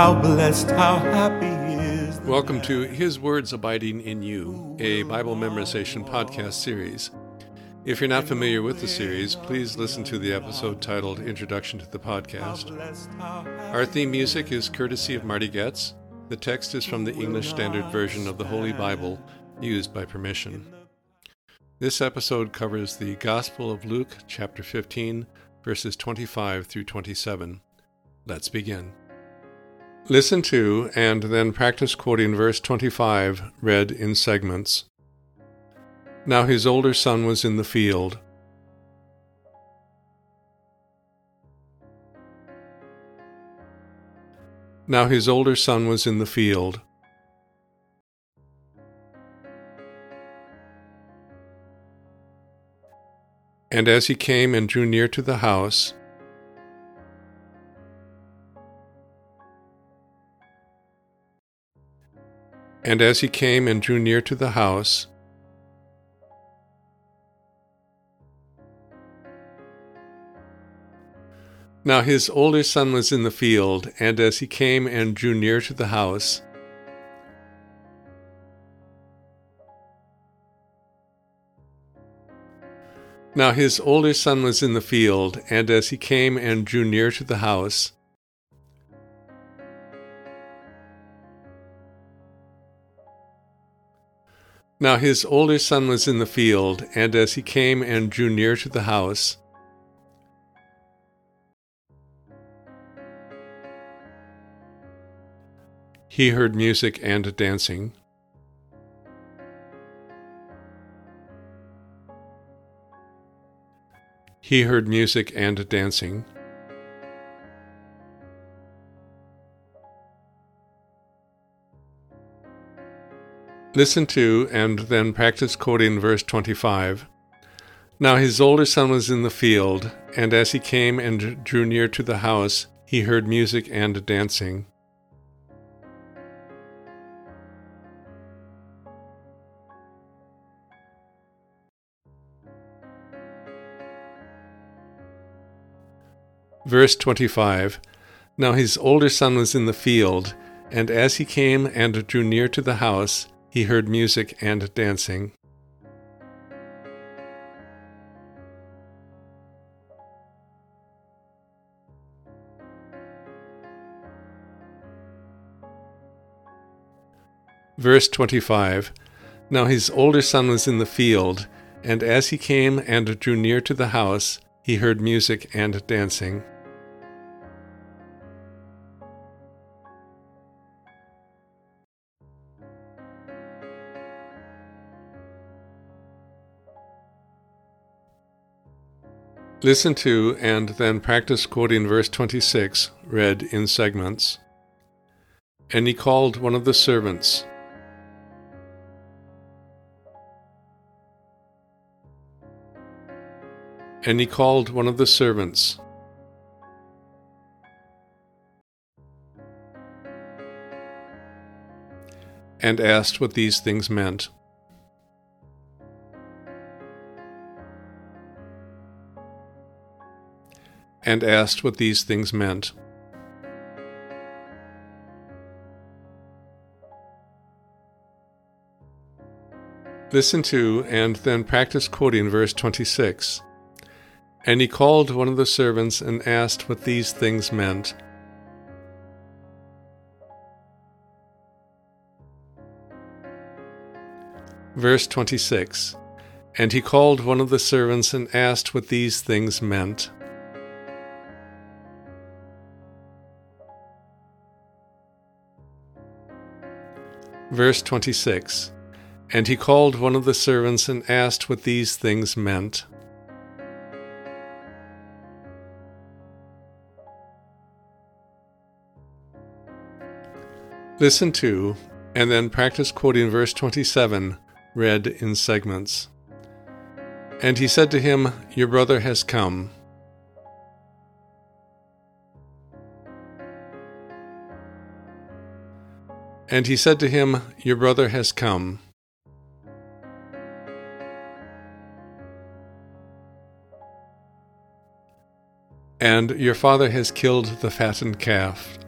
How blessed, how happy is. Welcome to His Words Abiding in You, a Bible memorization podcast series. If you're not familiar with the series, please listen to the episode titled Introduction to the Podcast. blessed, how happy. Our theme music is courtesy of Marty Goetz. The text is from the English Standard Version of the Holy Bible, used by permission. This episode covers the Gospel of Luke, chapter 15, verses 25 through 27. Let's begin. Listen to and then practice quoting verse 25, read in segments. Now his older son was in the field. Now his older son was in the field. And as he came and drew near to the house, and as he came and drew near to the house, Now his older son was in the field, and as he came and drew near to the house, Now his older son was in the field, and as he came and drew near to the house, Now his older son was in the field, and as he came and drew near to the house, he heard music and dancing. He heard music and dancing. Listen to and then practice quoting verse 25. Now his older son was in the field, and as he came and drew near to the house, he heard music and dancing. Verse 25 Now his older son was in the field, and as he came and drew near to the house, he heard music and dancing. Verse 25 Now his older son was in the field, and as he came and drew near to the house, he heard music and dancing. Listen to and then practice quoting verse 26, read in segments. And he called one of the servants. And he called one of the servants. And asked what these things meant. And asked what these things meant. Listen to and then practice quoting verse 26. And he called one of the servants and asked what these things meant. Verse 26. And he called one of the servants and asked what these things meant. Verse 26 And he called one of the servants and asked what these things meant. Listen to, and then practice quoting verse 27, read in segments. And he said to him, Your brother has come. And he said to him, Your brother has come. And your father has killed the fattened calf.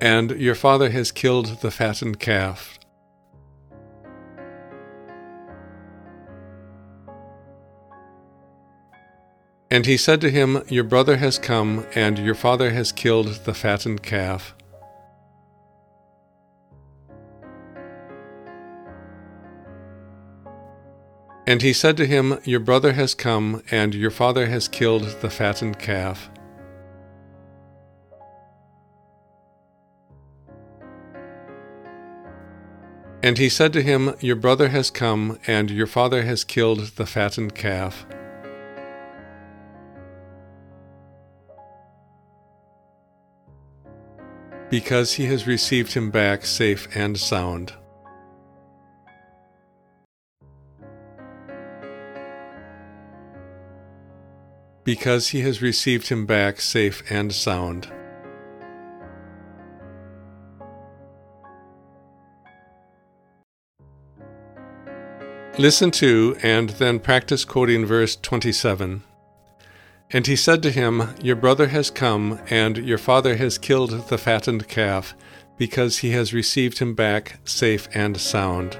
And your father has killed the fattened calf. And he said to him, Your brother has come, and your father has killed the fattened calf. And he said to him, Your brother has come, and your father has killed the fattened calf. And he said to him, Your brother has come, and your father has killed the fattened calf. Because he has received him back safe and sound. because he has received him back safe and sound. Listen to and then practice quoting verse 27. And he said to him, Your brother has come, and your father has killed the fattened calf, because he has received him back safe and sound.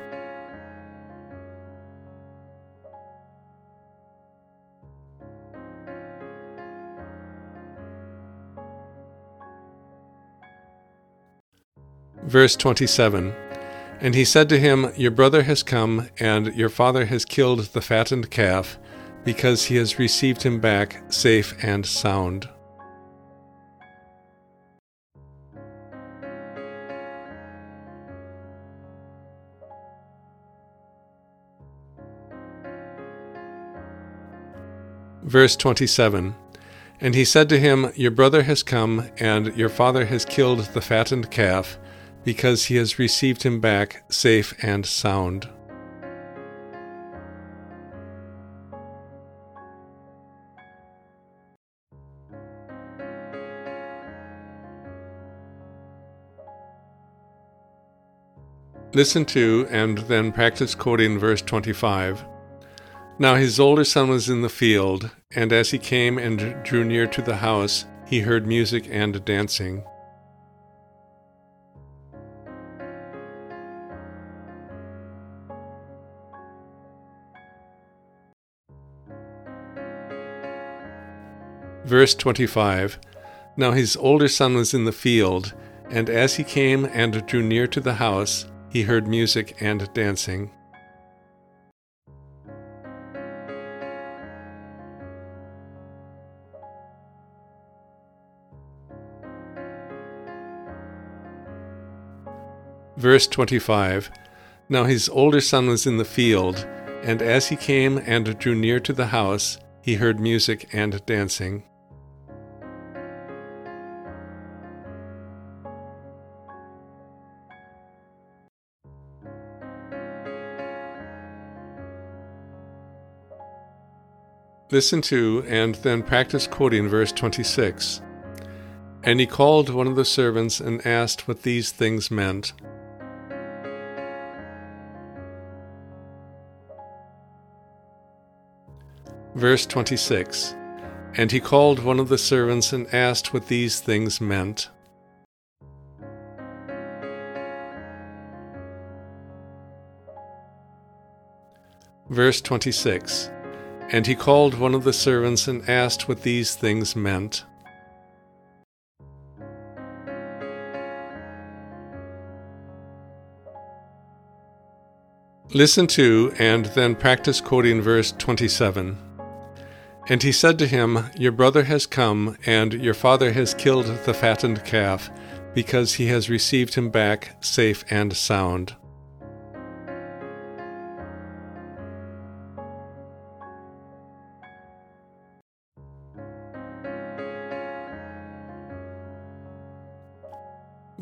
Verse 27 And he said to him, Your brother has come, and your father has killed the fattened calf, because he has received him back safe and sound. Verse 27 And he said to him, Your brother has come, and your father has killed the fattened calf, because he has received him back safe and sound. Listen to and then practice quoting verse 25. Now his older son was in the field, and as he came and drew near to the house, he heard music and dancing. Verse 25 Now his older son was in the field, and as he came and drew near to the house, he heard music and dancing. Verse 25 Now his older son was in the field, and as he came and drew near to the house, he heard music and dancing. Listen to and then practice quoting verse 26. And he called one of the servants and asked what these things meant. Verse 26 And he called one of the servants and asked what these things meant. Verse 26 and he called one of the servants and asked what these things meant. Listen to and then practice quoting verse 27. And he said to him, Your brother has come, and your father has killed the fattened calf, because he has received him back safe and sound.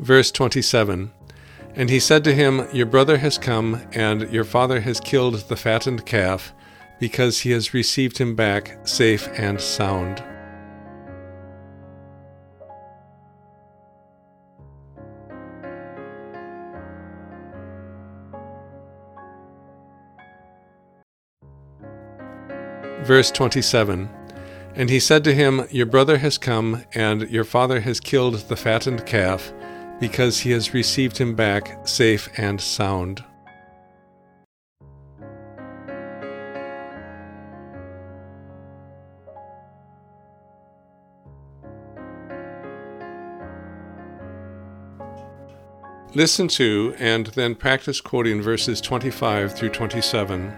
Verse 27 And he said to him, Your brother has come, and your father has killed the fattened calf, because he has received him back safe and sound. Verse 27 And he said to him, Your brother has come, and your father has killed the fattened calf because he has received him back safe and sound. Listen to and then practice quoting verses 25 through 27.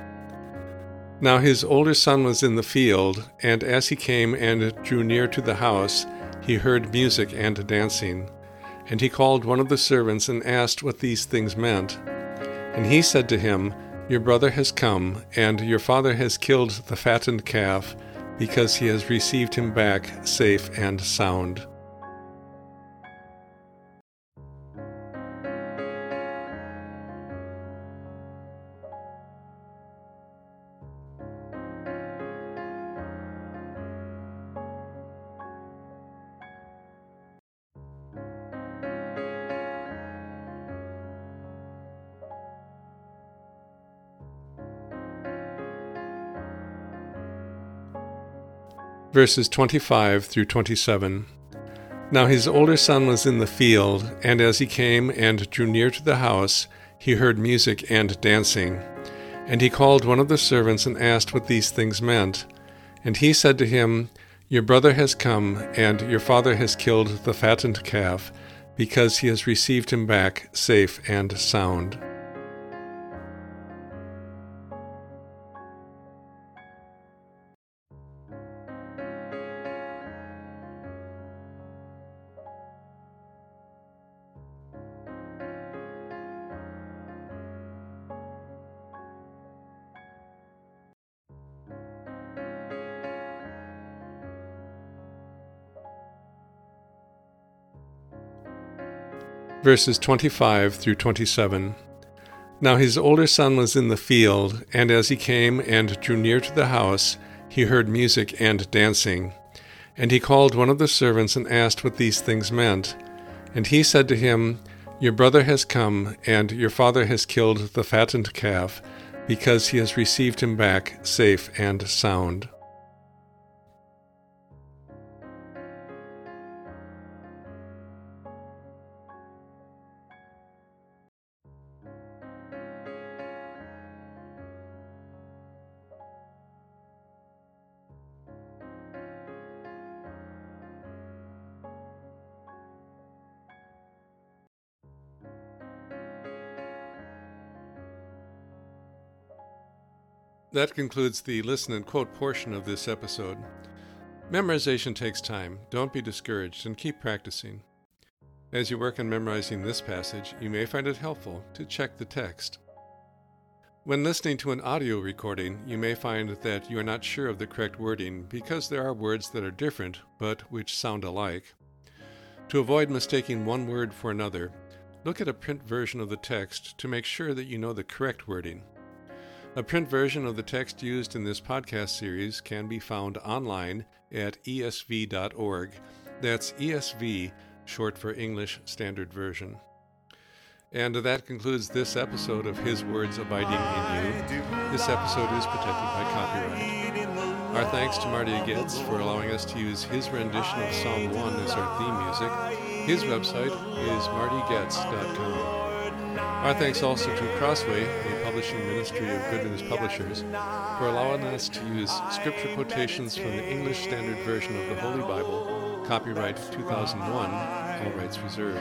Now his older son was in the field, and as he came and drew near to the house, he heard music and dancing. And he called one of the servants and asked what these things meant. And he said to him, Your brother has come, and your father has killed the fattened calf, because he has received him back safe and sound. Verses 25 through 27. Now his older son was in the field, and as he came and drew near to the house, he heard music and dancing. And he called one of the servants and asked what these things meant. And he said to him, Your brother has come, and your father has killed the fattened calf, because he has received him back safe and sound. Verses 25 through 27. Now his older son was in the field, and as he came and drew near to the house, he heard music and dancing. And he called one of the servants and asked what these things meant. And he said to him, Your brother has come, and your father has killed the fattened calf, because he has received him back safe and sound. That concludes the listen and quote portion of this episode. Memorization takes time. Don't be discouraged and keep practicing. As you work on memorizing this passage, you may find it helpful to check the text. When listening to an audio recording, you may find that you are not sure of the correct wording because there are words that are different but which sound alike. To avoid mistaking one word for another, look at a print version of the text to make sure that you know the correct wording. A print version of the text used in this podcast series can be found online at esv.org. That's ESV, short for English Standard Version. And that concludes this episode of His Words Abiding in You. This episode is protected by copyright. Our thanks to Marty Goetz for allowing us to use his rendition of Psalm 1 as our theme music. His website is martygoetz.com. Our thanks also to Crossway, publishing ministry of Good News Publishers, for allowing us to use scripture quotations from the English Standard Version of the Holy Bible, copyright 2001, all rights reserved.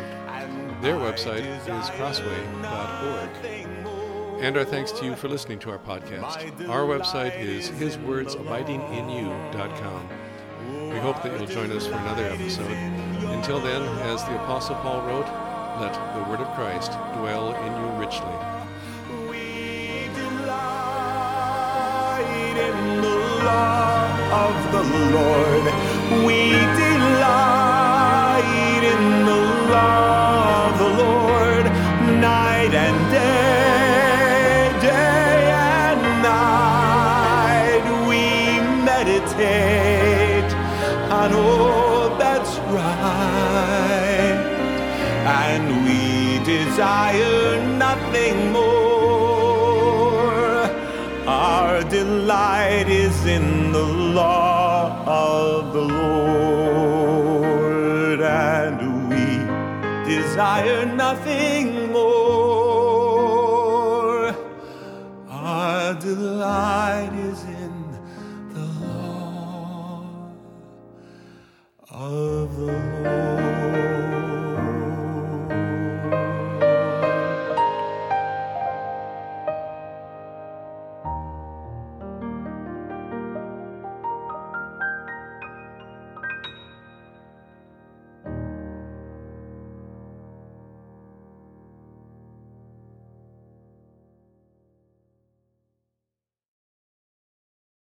Their website is crossway.org. And our thanks to you for listening to our podcast. Our website is hiswordsabidinginyou.com. We hope that you'll join us for another episode. Until then, as the Apostle Paul wrote, let the word of Christ dwell in you richly. Law of the Lord. We delight in the law of the Lord night and day, day and night. We meditate on all that's right and we desire nothing more. Our delight is in the law of the Lord, and we desire nothing more. Our delight